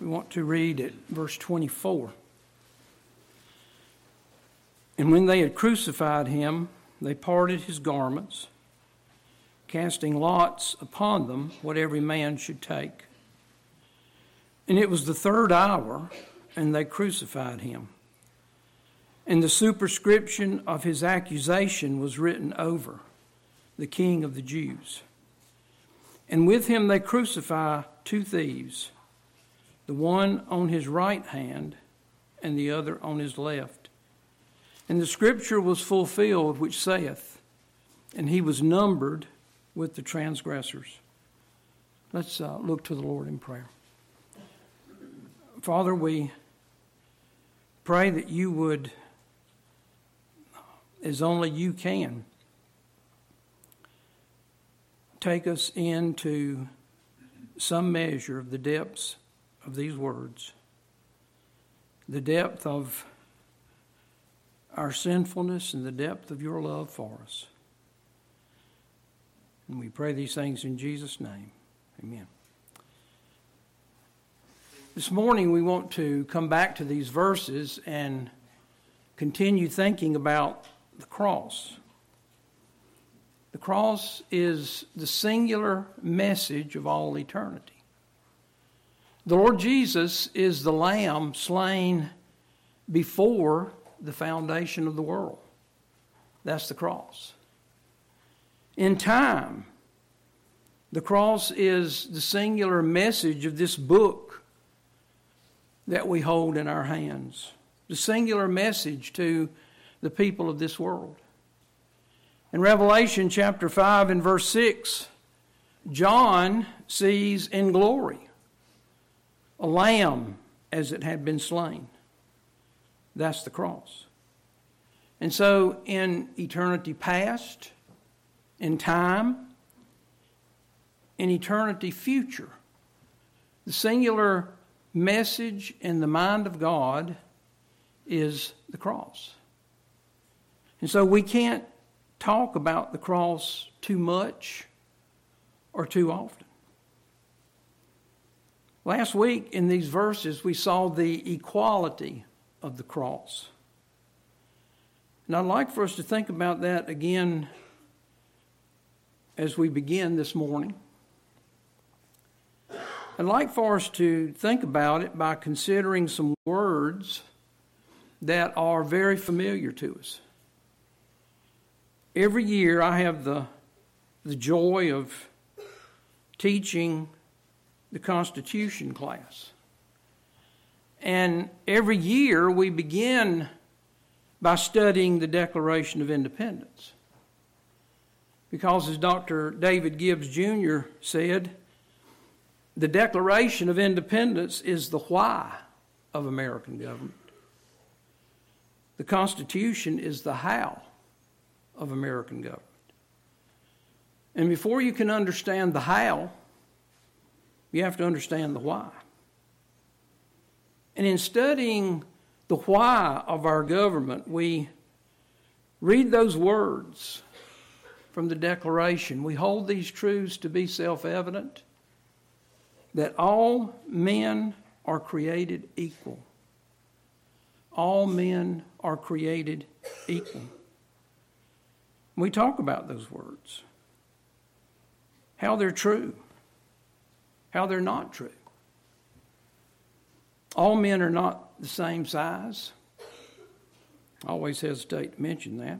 We want to read at verse 24. And when they had crucified him, they parted his garments, casting lots upon them what every man should take. And it was the third hour, and they crucified him. And the superscription of his accusation was written over the King of the Jews. And with him they crucify two thieves, the one on his right hand and the other on his left. And the scripture was fulfilled, which saith, And he was numbered with the transgressors. Let's uh, look to the Lord in prayer. Father, we pray that you would, as only you can, take us into some measure of the depths of these words, the depth of our sinfulness and the depth of your love for us. And we pray these things in Jesus' name. Amen. This morning we want to come back to these verses and continue thinking about the cross. The cross is the singular message of all eternity. The Lord Jesus is the lamb slain before the foundation of the world. That's the cross. In time, the cross is the singular message of this book that we hold in our hands, the singular message to the people of this world. In Revelation chapter 5 and verse 6, John sees in glory a lamb as it had been slain. That's the cross. And so, in eternity past, in time, in eternity future, the singular message in the mind of God is the cross. And so we can't talk about the cross too much or too often. Last week in these verses, we saw the equality of the cross. And I'd like for us to think about that again as we begin this morning. I'd like for us to think about it by considering some words that are very familiar to us. Every year I have the, the joy of teaching the Constitution class. And every year we begin by studying the Declaration of Independence. Because, as Dr. David Gibbs Jr. said, the Declaration of Independence is the why of American government. The Constitution is the how of American government. And before you can understand the how, you have to understand the why. And in studying the why of our government, we read those words from the Declaration. We hold these truths to be self evident that all men are created equal. All men are created equal. We talk about those words, how they're true how they're not true. All men are not the same size. I always hesitate to mention that.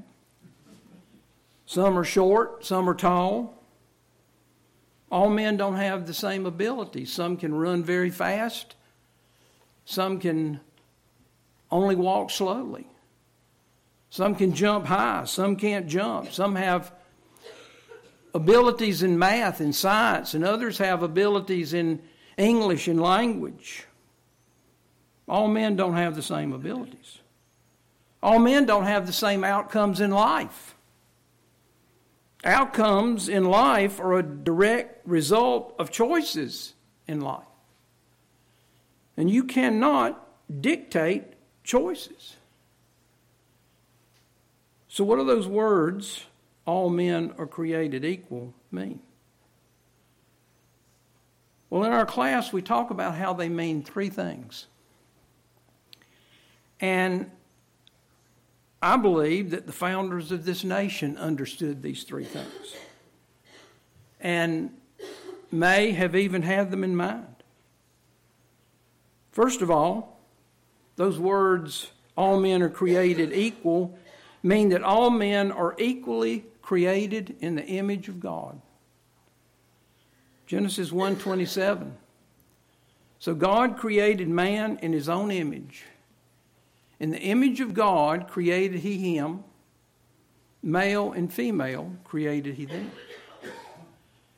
Some are short, some are tall. All men don't have the same abilities. Some can run very fast, some can only walk slowly. Some can jump high, some can't jump. Some have abilities in math and science, and others have abilities in English and language. All men don't have the same abilities. All men don't have the same outcomes in life. Outcomes in life are a direct result of choices in life. And you cannot dictate choices. So, what are those words all men are created equal mean? Well, in our class, we talk about how they mean three things. And I believe that the founders of this nation understood these three things and may have even had them in mind. First of all, those words, all men are created equal, mean that all men are equally created in the image of God. Genesis 1:27. So God created man in his own image. In the image of God created he him, male and female created he them.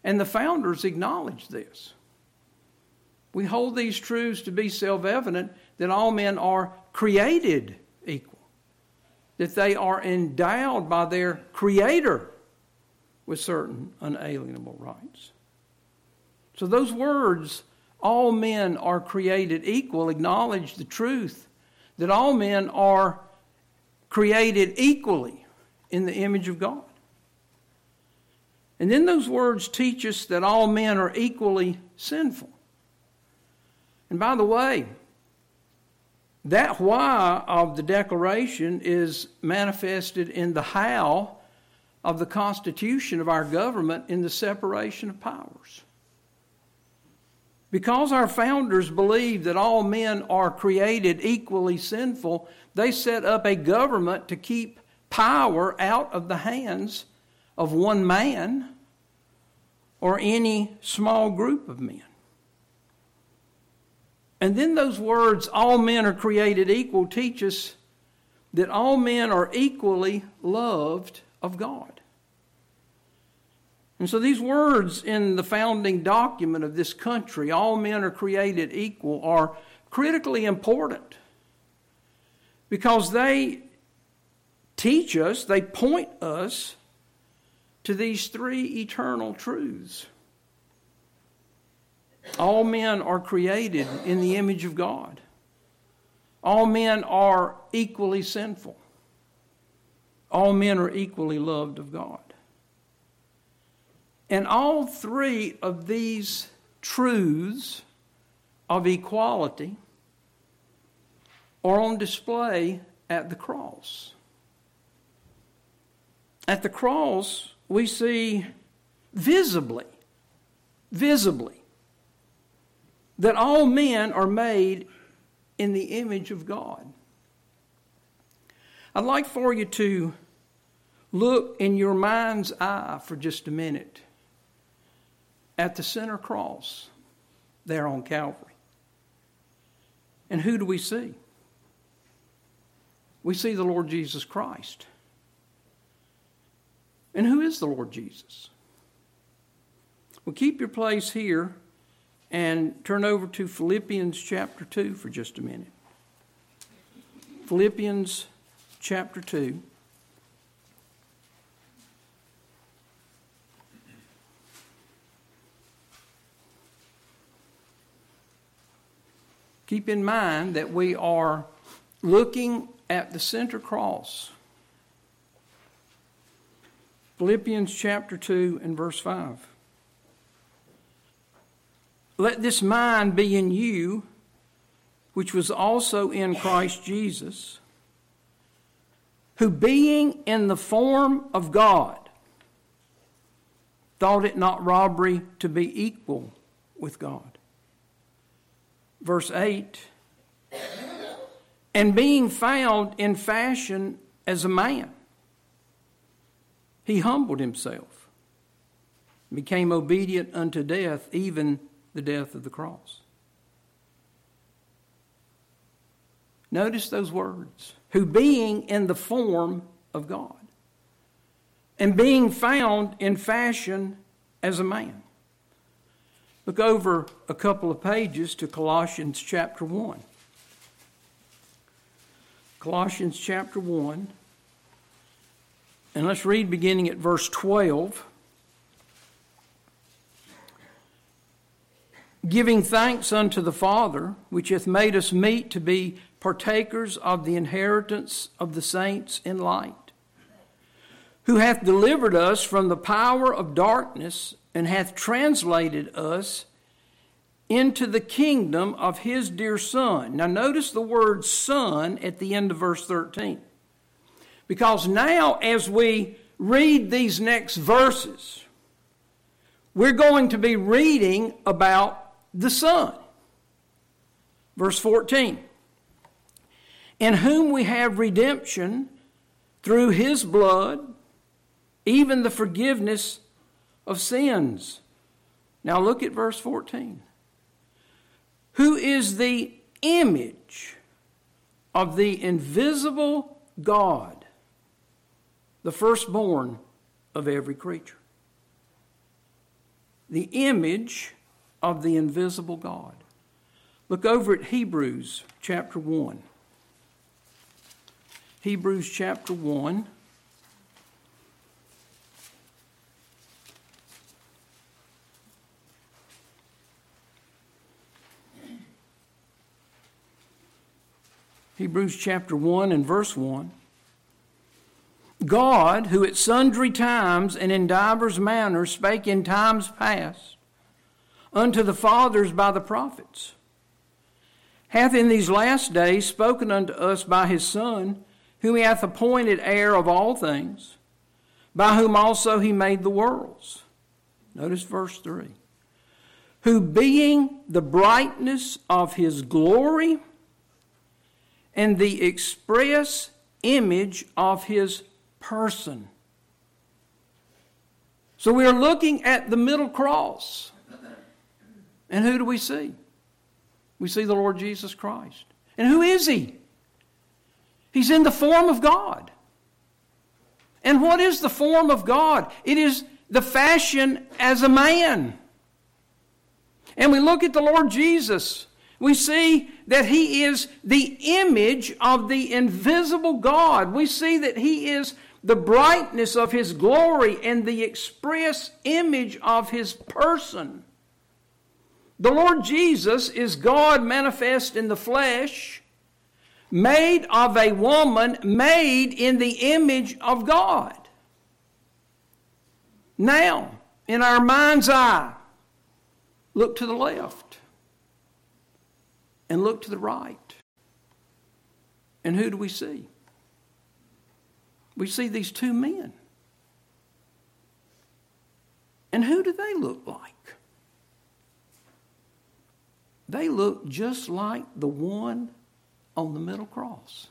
And the founders acknowledged this. We hold these truths to be self evident that all men are created that they are endowed by their Creator with certain unalienable rights. So, those words, all men are created equal, acknowledge the truth that all men are created equally in the image of God. And then those words teach us that all men are equally sinful. And by the way, that why of the Declaration is manifested in the how of the Constitution of our government in the separation of powers. Because our founders believed that all men are created equally sinful, they set up a government to keep power out of the hands of one man or any small group of men. And then those words, all men are created equal, teach us that all men are equally loved of God. And so these words in the founding document of this country, all men are created equal, are critically important because they teach us, they point us to these three eternal truths. All men are created in the image of God. All men are equally sinful. All men are equally loved of God. And all three of these truths of equality are on display at the cross. At the cross, we see visibly, visibly, that all men are made in the image of God. I'd like for you to look in your mind's eye for just a minute at the center cross there on Calvary. And who do we see? We see the Lord Jesus Christ. And who is the Lord Jesus? Well, keep your place here and turn over to Philippians chapter 2 for just a minute. Philippians chapter 2. Keep in mind that we are looking at the center cross. Philippians chapter 2 and verse 5. Let this mind be in you, which was also in Christ Jesus, who being in the form of God, thought it not robbery to be equal with God. Verse 8 and being found in fashion as a man, he humbled himself, became obedient unto death, even the death of the cross. Notice those words who being in the form of God and being found in fashion as a man. Look over a couple of pages to Colossians chapter 1. Colossians chapter 1. And let's read beginning at verse 12. Giving thanks unto the Father, which hath made us meet to be partakers of the inheritance of the saints in light, who hath delivered us from the power of darkness and hath translated us into the kingdom of his dear son. Now, notice the word son at the end of verse 13. Because now, as we read these next verses, we're going to be reading about the Son. Verse 14 In whom we have redemption through his blood, even the forgiveness of sins. Now look at verse 14. Who is the image of the invisible God, the firstborn of every creature? The image of the invisible God. Look over at Hebrews chapter 1. Hebrews chapter 1. Hebrews chapter 1 and verse 1. God, who at sundry times and in divers manners spake in times past unto the fathers by the prophets, hath in these last days spoken unto us by his Son, whom he hath appointed heir of all things, by whom also he made the worlds. Notice verse 3. Who being the brightness of his glory and the express image of his person. So we are looking at the middle cross. And who do we see? We see the Lord Jesus Christ. And who is he? He's in the form of God. And what is the form of God? It is the fashion as a man. And we look at the Lord Jesus. We see that he is the image of the invisible God. We see that he is the brightness of his glory and the express image of his person. The Lord Jesus is God manifest in the flesh, made of a woman, made in the image of God. Now, in our mind's eye, look to the left and look to the right. And who do we see? we see these two men. And who do they look like? They look just like the one on the middle cross.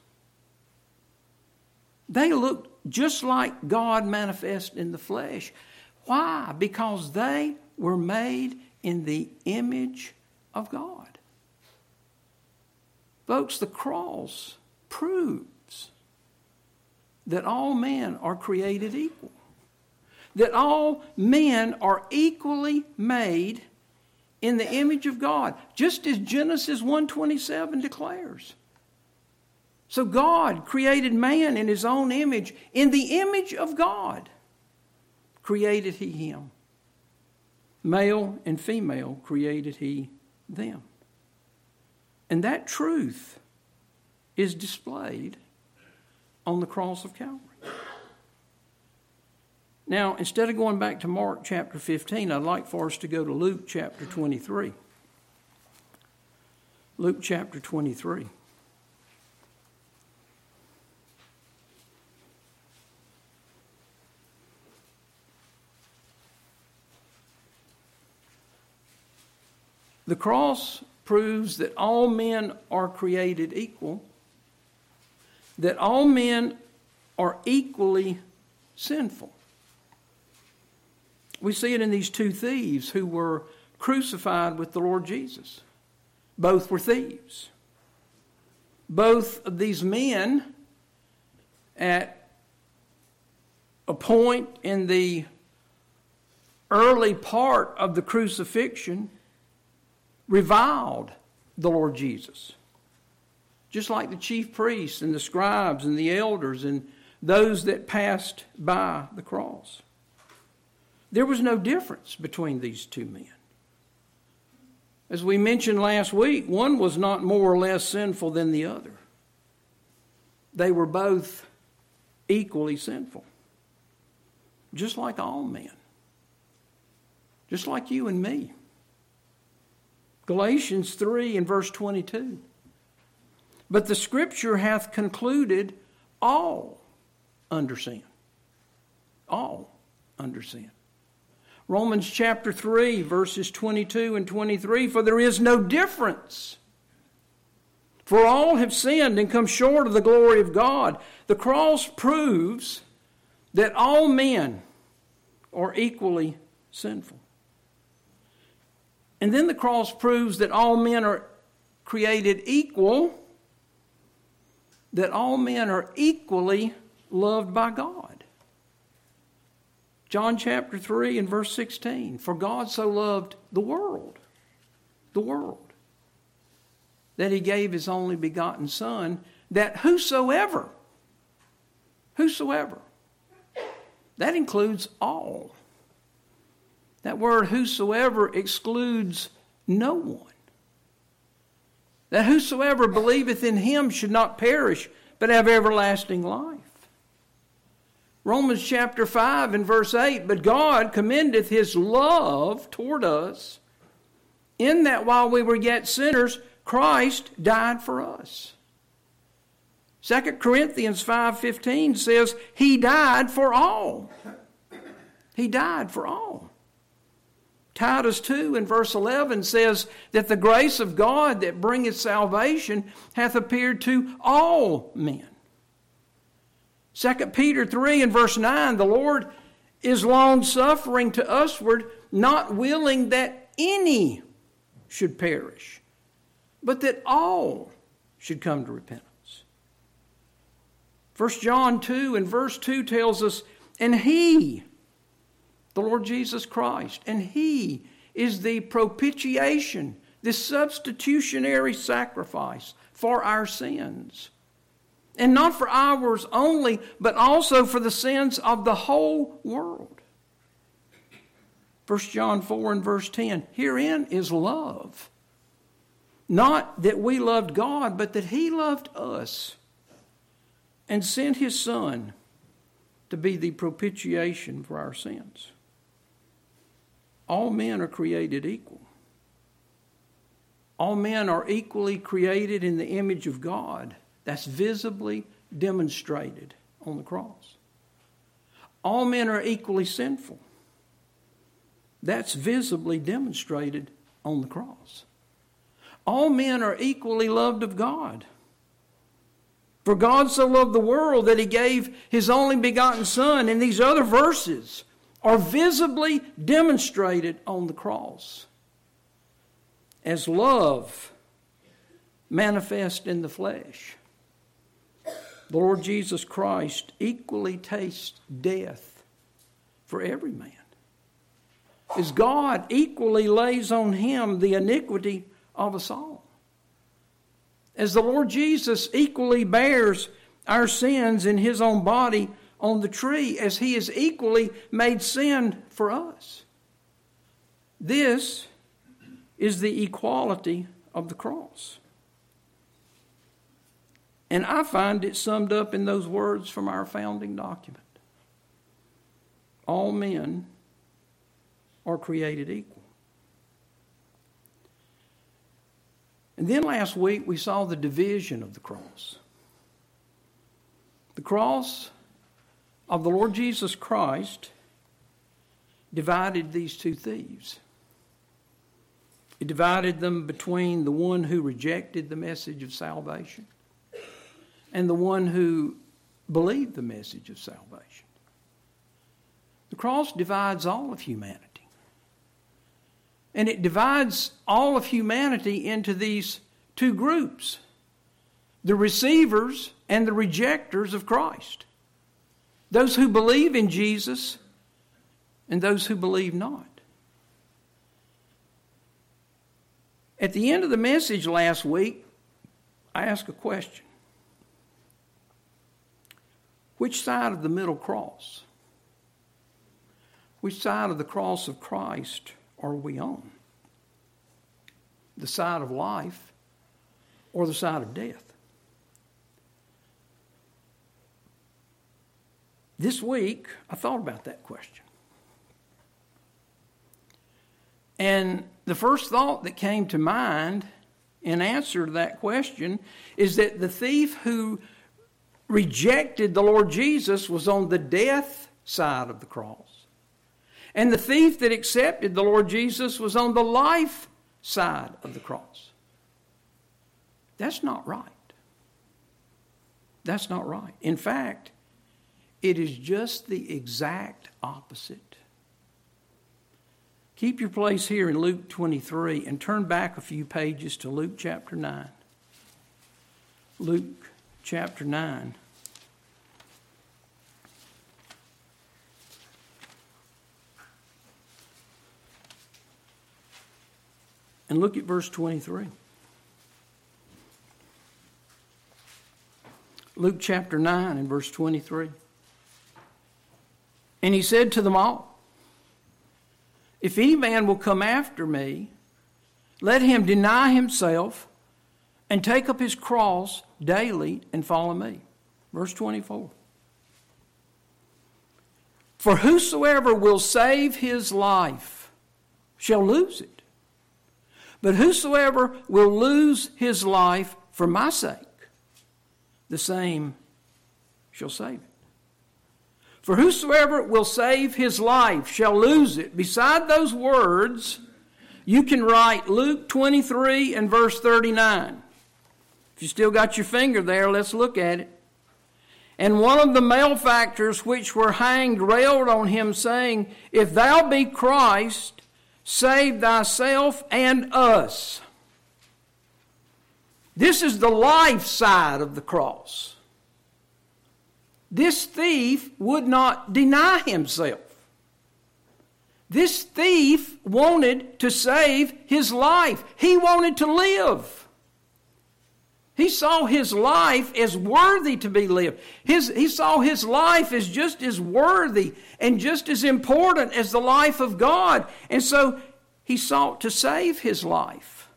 They look just like God manifest in the flesh. Why? Because they were made in the image of God. Folks, the cross proves that all men are created equal, that all men are equally made in the image of God, just as Genesis 1:27 declares. So God created man in his own image, in the image of God created he him. Male and female created he them. And that truth is displayed on the cross of Calvary. Now, instead of going back to Mark chapter 15, I'd like for us to go to Luke chapter 23. Luke chapter 23. The cross proves that all men are created equal that all men are equally sinful. We see it in these two thieves who were crucified with the Lord Jesus. Both were thieves. Both of these men, at a point in the early part of the crucifixion, reviled the Lord Jesus just like the chief priests and the scribes and the elders and those that passed by the cross. There was no difference between these two men. As we mentioned last week, one was not more or less sinful than the other. They were both equally sinful, just like all men, just like you and me. Galatians 3 and verse 22. But the scripture hath concluded all under sin. All under sin. Romans chapter 3, verses 22 and 23 For there is no difference. For all have sinned and come short of the glory of God. The cross proves that all men are equally sinful. And then the cross proves that all men are created equal, that all men are equally loved by God. John chapter 3 and verse 16 For God so loved the world, the world, that he gave his only begotten Son, that whosoever, whosoever, that includes all. That word whosoever excludes no one. That whosoever believeth in him should not perish, but have everlasting life. Romans chapter 5 and verse 8 But God commendeth his love toward us, in that while we were yet sinners, Christ died for us. 2 Corinthians 5:15 says he died for all. He died for all. Titus 2 in verse 11 says that the grace of God that bringeth salvation hath appeared to all men. 2 Peter 3 and verse 9 the Lord is long suffering to usward, not willing that any should perish, but that all should come to repentance. 1 John 2 and verse 2 tells us, and he, the Lord Jesus Christ, and he is the propitiation, the substitutionary sacrifice for our sins. And not for ours only, but also for the sins of the whole world. 1 John 4 and verse 10 Herein is love not that we loved God, but that He loved us and sent His Son to be the propitiation for our sins. All men are created equal. All men are equally created in the image of God. That's visibly demonstrated on the cross. All men are equally sinful. That's visibly demonstrated on the cross all men are equally loved of God. For God so loved the world that he gave his only begotten Son, and these other verses are visibly demonstrated on the cross as love manifest in the flesh. The Lord Jesus Christ equally tastes death for every man. As God equally lays on him the iniquity of us all. As the Lord Jesus equally bears our sins in his own body on the tree, as he is equally made sin for us. This is the equality of the cross. And I find it summed up in those words from our founding document All men are created equal. And then last week we saw the division of the cross. The cross of the Lord Jesus Christ divided these two thieves. It divided them between the one who rejected the message of salvation and the one who believed the message of salvation. The cross divides all of humanity. And it divides all of humanity into these two groups the receivers and the rejectors of Christ. Those who believe in Jesus and those who believe not. At the end of the message last week, I asked a question Which side of the middle cross? Which side of the cross of Christ are we on? The side of life or the side of death? This week, I thought about that question. And the first thought that came to mind in answer to that question is that the thief who rejected the Lord Jesus was on the death side of the cross. And the thief that accepted the Lord Jesus was on the life side of the cross. That's not right. That's not right. In fact, it is just the exact opposite. Keep your place here in Luke 23 and turn back a few pages to Luke chapter 9. Luke chapter 9. And look at verse 23. Luke chapter 9 and verse 23. And he said to them all, If any man will come after me, let him deny himself and take up his cross daily and follow me. Verse 24. For whosoever will save his life shall lose it. But whosoever will lose his life for my sake, the same shall save it. For whosoever will save his life shall lose it. Beside those words, you can write Luke 23 and verse 39. If you still got your finger there, let's look at it. And one of the malefactors which were hanged railed on him, saying, If thou be Christ, save thyself and us. This is the life side of the cross. This thief would not deny himself. This thief wanted to save his life. He wanted to live. He saw his life as worthy to be lived. His, he saw his life as just as worthy and just as important as the life of God. And so he sought to save his life.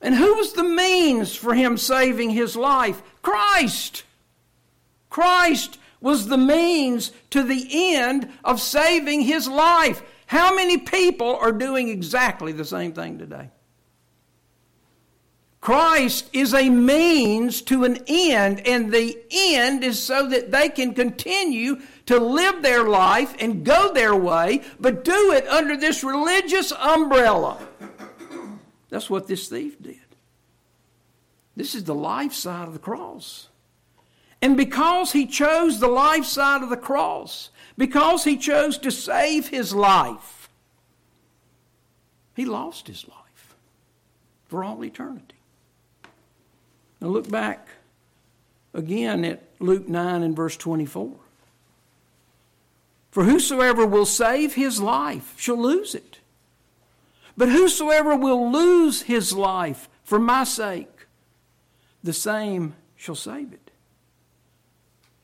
And who was the means for him saving his life? Christ. Christ was the means to the end of saving his life. How many people are doing exactly the same thing today? Christ is a means to an end, and the end is so that they can continue to live their life and go their way, but do it under this religious umbrella. That's what this thief did. This is the life side of the cross. And because he chose the life side of the cross, because he chose to save his life, he lost his life for all eternity. Now look back again at Luke 9 and verse 24. For whosoever will save his life shall lose it. But whosoever will lose his life for my sake, the same shall save it.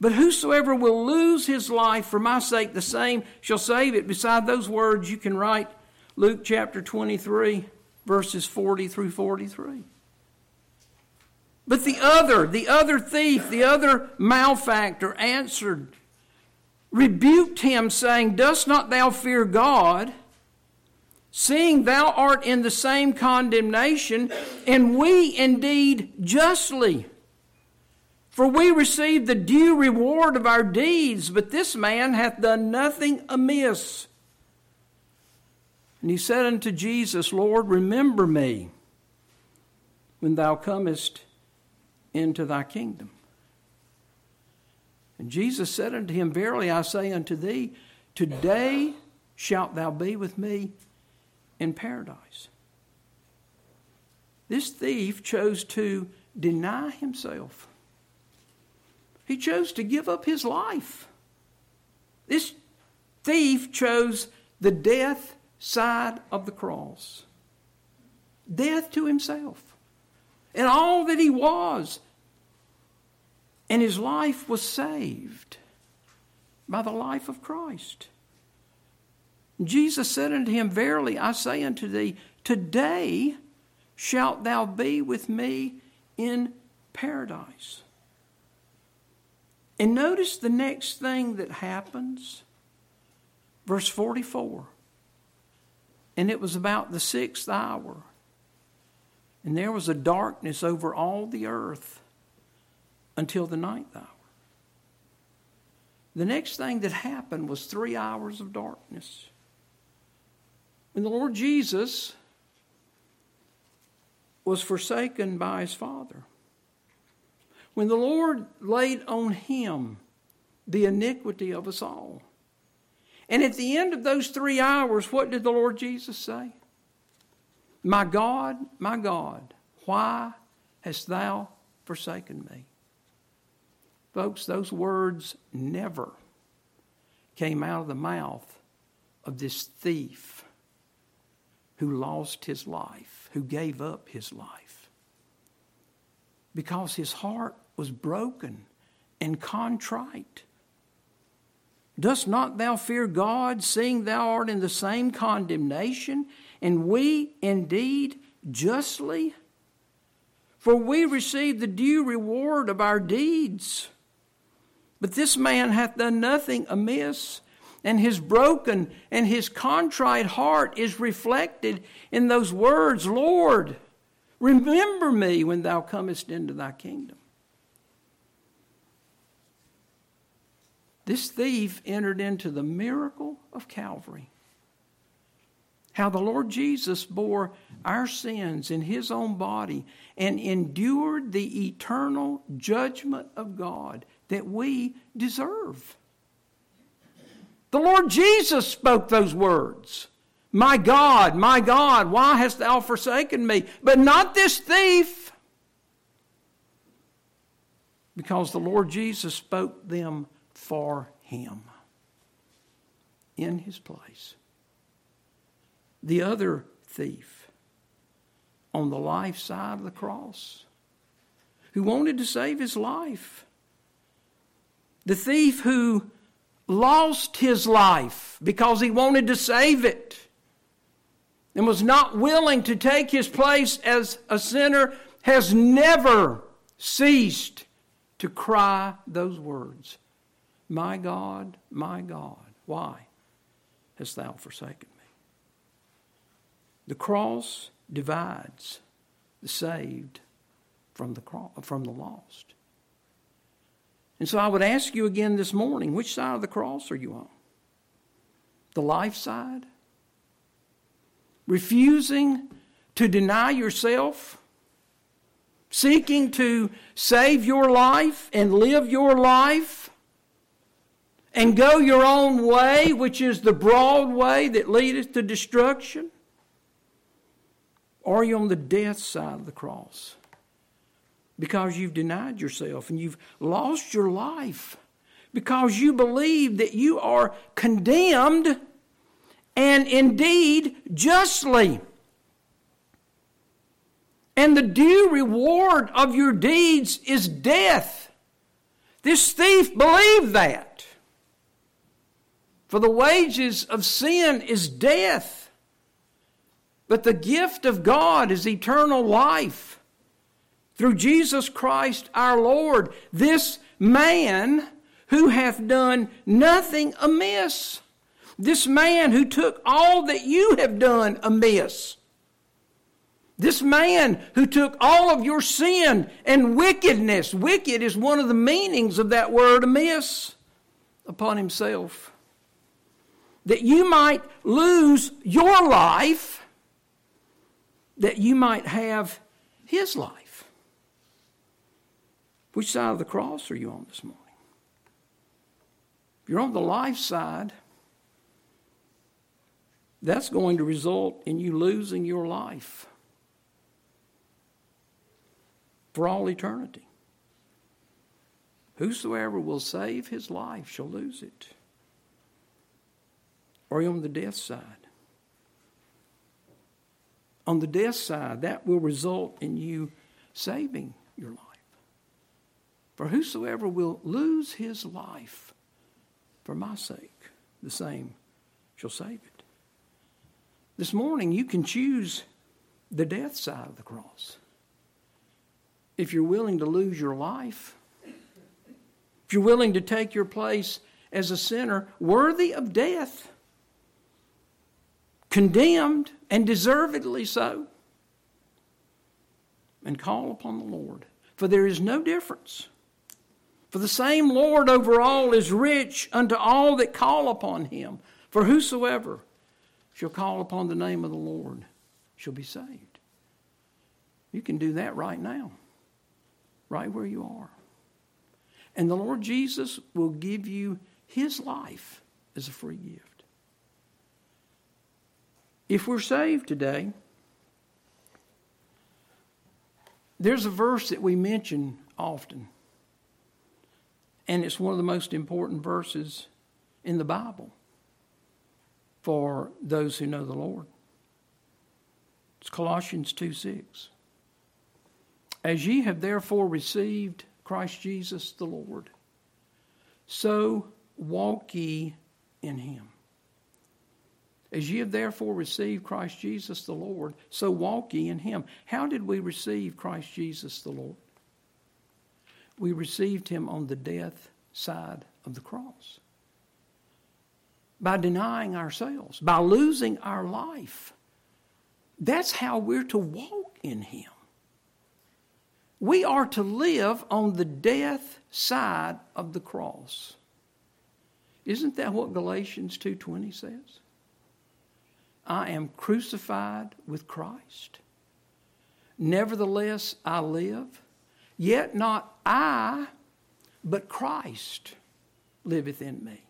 But whosoever will lose his life for my sake, the same shall save it. Beside those words, you can write Luke chapter 23, verses 40 through 43. But the other, the other thief, the other malefactor answered, rebuked him, saying, Dost not thou fear God? seeing thou art in the same condemnation, and we indeed justly. For we receive the due reward of our deeds, but this man hath done nothing amiss. And he said unto Jesus, Lord, remember me when thou comest into thy kingdom. And Jesus said unto him, Verily I say unto thee, today shalt thou be with me in paradise. This thief chose to deny himself. He chose to give up his life. This thief chose the death side of the cross. Death to himself and all that he was. And his life was saved by the life of Christ. Jesus said unto him, Verily I say unto thee, today shalt thou be with me in paradise. And notice the next thing that happens. Verse 44. And it was about the sixth hour. And there was a darkness over all the earth until the ninth hour. The next thing that happened was three hours of darkness. When the Lord Jesus was forsaken by his Father, when the Lord laid on him the iniquity of us all. And at the end of those three hours, what did the Lord Jesus say? My God, my God, why hast thou forsaken me? Folks, those words never came out of the mouth of this thief who lost his life, who gave up his life. Because his heart was broken and contrite. Dost not thou fear God, seeing thou art in the same condemnation, and we indeed justly? For we receive the due reward of our deeds. But this man hath done nothing amiss, and his broken and his contrite heart is reflected in those words Lord, remember me when thou comest into thy kingdom. This thief entered into the miracle of Calvary. How the Lord Jesus bore our sins in his own body and endured the eternal judgment of God that we deserve. The Lord Jesus spoke those words. My God, my God, why hast thou forsaken me? But not this thief. Because the Lord Jesus spoke them for him in his place. The other thief on the life side of the cross who wanted to save his life the thief who lost his life because he wanted to save it and was not willing to take his place as a sinner has never ceased to cry those words My God, my God, why hast thou forsaken? The cross divides the saved from the, cross, from the lost. And so I would ask you again this morning which side of the cross are you on? The life side? Refusing to deny yourself? Seeking to save your life and live your life? And go your own way, which is the broad way that leadeth to destruction? Are you on the death side of the cross? because you've denied yourself and you've lost your life because you believe that you are condemned and indeed justly. And the due reward of your deeds is death. This thief believed that. For the wages of sin is death, but the gift of God is eternal life through Jesus Christ our Lord, this man who hath done nothing amiss. This man who took all that you have done amiss. This man who took all of your sin and wickedness, wicked is one of the meanings of that word amiss, upon himself. That you might lose your life, that you might have his life. Which side of the cross are you on this morning? If you're on the life side, that's going to result in you losing your life for all eternity. Whosoever will save his life shall lose it. Or you on the death side? On the death side, that will result in you saving your life. For whosoever will lose his life for my sake, the same shall save it. This morning, you can choose the death side of the cross. If you're willing to lose your life, if you're willing to take your place as a sinner worthy of death, condemned, and deservedly so. And call upon the Lord, for there is no difference. For the same Lord over all is rich unto all that call upon him. For whosoever shall call upon the name of the Lord shall be saved. You can do that right now, right where you are. And the Lord Jesus will give you his life as a free gift. If we're saved today, there's a verse that we mention often, and it's one of the most important verses in the Bible for those who know the Lord. It's Colossians 2 6. As ye have therefore received Christ Jesus the Lord, so walk ye in him. As ye have therefore received Christ Jesus the Lord, so walk ye in him. How did we receive Christ Jesus the Lord? We received him on the death side of the cross. By denying ourselves, by losing our life. That's how we're to walk in him. We are to live on the death side of the cross. Isn't that what Galatians 2:20 says? I am crucified with Christ. Nevertheless I live, yet not I, but Christ liveth in me.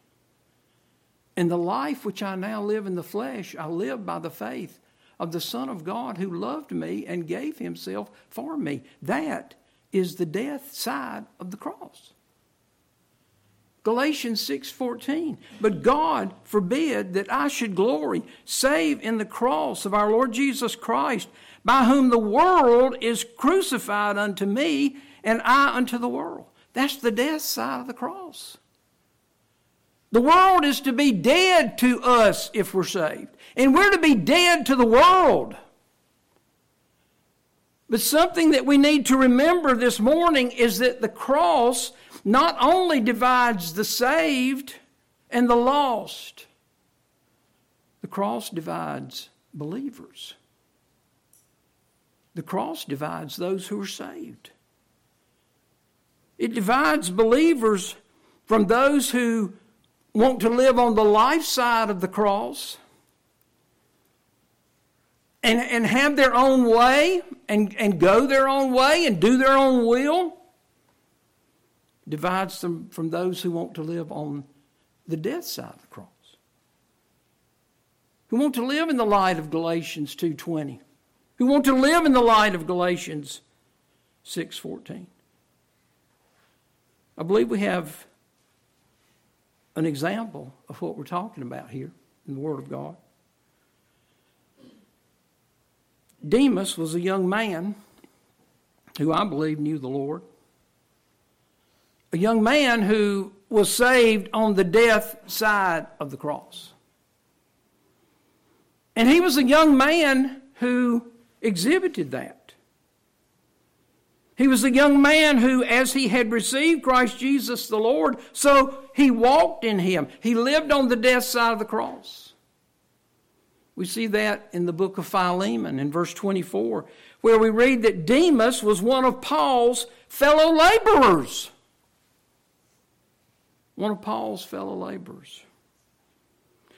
And the life which I now live in the flesh, I live by the faith of the Son of God who loved me and gave himself for me. That is the death side of the cross. Galatians 6:14 But God forbid that I should glory save in the cross of our Lord Jesus Christ by whom the world is crucified unto me and I unto the world. That's the death side of the cross. The world is to be dead to us if we're saved, and we're to be dead to the world. But something that we need to remember this morning is that the cross not only divides the saved and the lost, the cross divides believers. The cross divides those who are saved. It divides believers from those who want to live on the life side of the cross and, and have their own way and, and go their own way and do their own will divides them from those who want to live on the death side of the cross. Who want to live in the light of Galatians 2:20. Who want to live in the light of Galatians 6:14. I believe we have an example of what we're talking about here in the Word of God. Demas was a young man who I believe knew the Lord a young man who was saved on the death side of the cross. And he was a young man who exhibited that. He was a young man who, as he had received Christ Jesus the Lord, so he walked in him. He lived on the death side of the cross. We see that in the book of Philemon in verse 24, where we read that Demas was one of Paul's fellow laborers one of Paul's fellow laborers.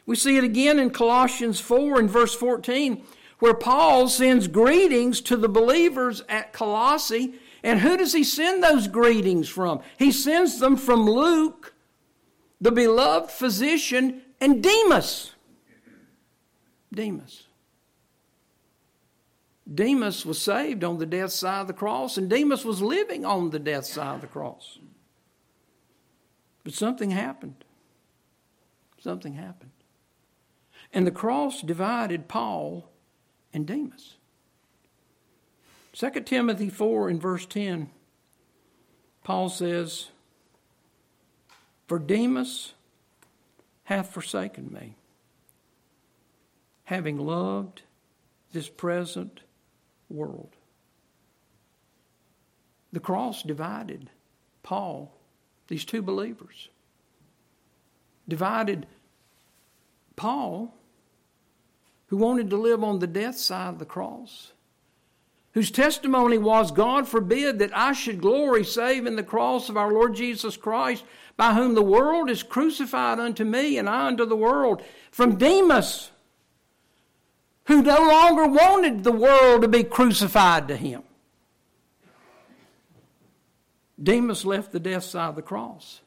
We see it again in Colossians 4 and verse 14, where Paul sends greetings to the believers at Colossae. And who does he send those greetings from? He sends them from Luke, the beloved physician, and Demas. Demas. Demas was saved on the death side of the cross, and Demas was living on the death side of the cross. But something happened. Something happened. And the cross divided Paul and Demas. 2 Timothy 4 in verse 10, Paul says, For Demas hath forsaken me, having loved this present world. The cross divided Paul these two believers. Divided Paul, who wanted to live on the death side of the cross, whose testimony was, God forbid that I should glory save in the cross of our Lord Jesus Christ, by whom the world is crucified unto me and I unto the world. From Demas, who no longer wanted the world to be crucified to him. Demas left the death side of the cross,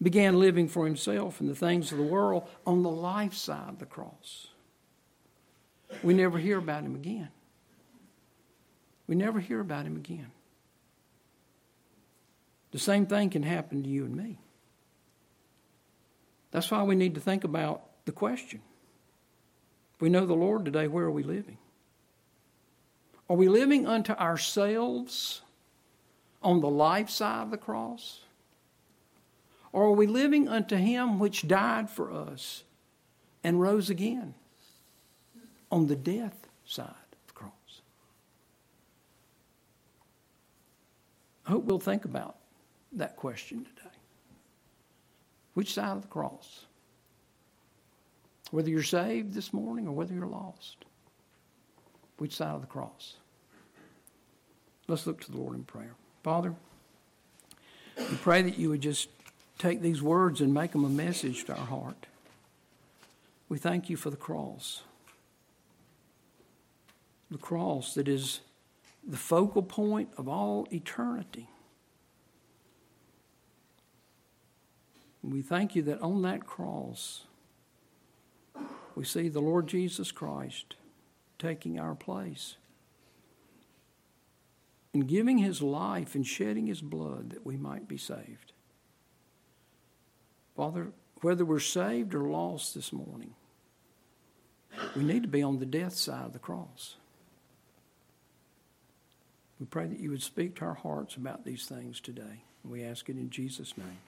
began living for himself and the things of the world on the life side of the cross. We never hear about him again. We never hear about him again. The same thing can happen to you and me. That's why we need to think about the question. If we know the Lord today, where are we living? Are we living unto ourselves on the life side of the cross? Or are we living unto Him which died for us and rose again on the death side of the cross? I hope we'll think about that question today. Which side of the cross? Whether you're saved this morning or whether you're lost. Which side of the cross? Let's look to the Lord in prayer. Father, we pray that you would just take these words and make them a message to our heart. We thank you for the cross. The cross that is the focal point of all eternity. We thank you that on that cross, we see the Lord Jesus Christ taking our place and giving his life and shedding his blood that we might be saved. Father, whether we're saved or lost this morning, we need to be on the death side of the cross. We pray that you would speak to our hearts about these things today. We ask it in Jesus' name.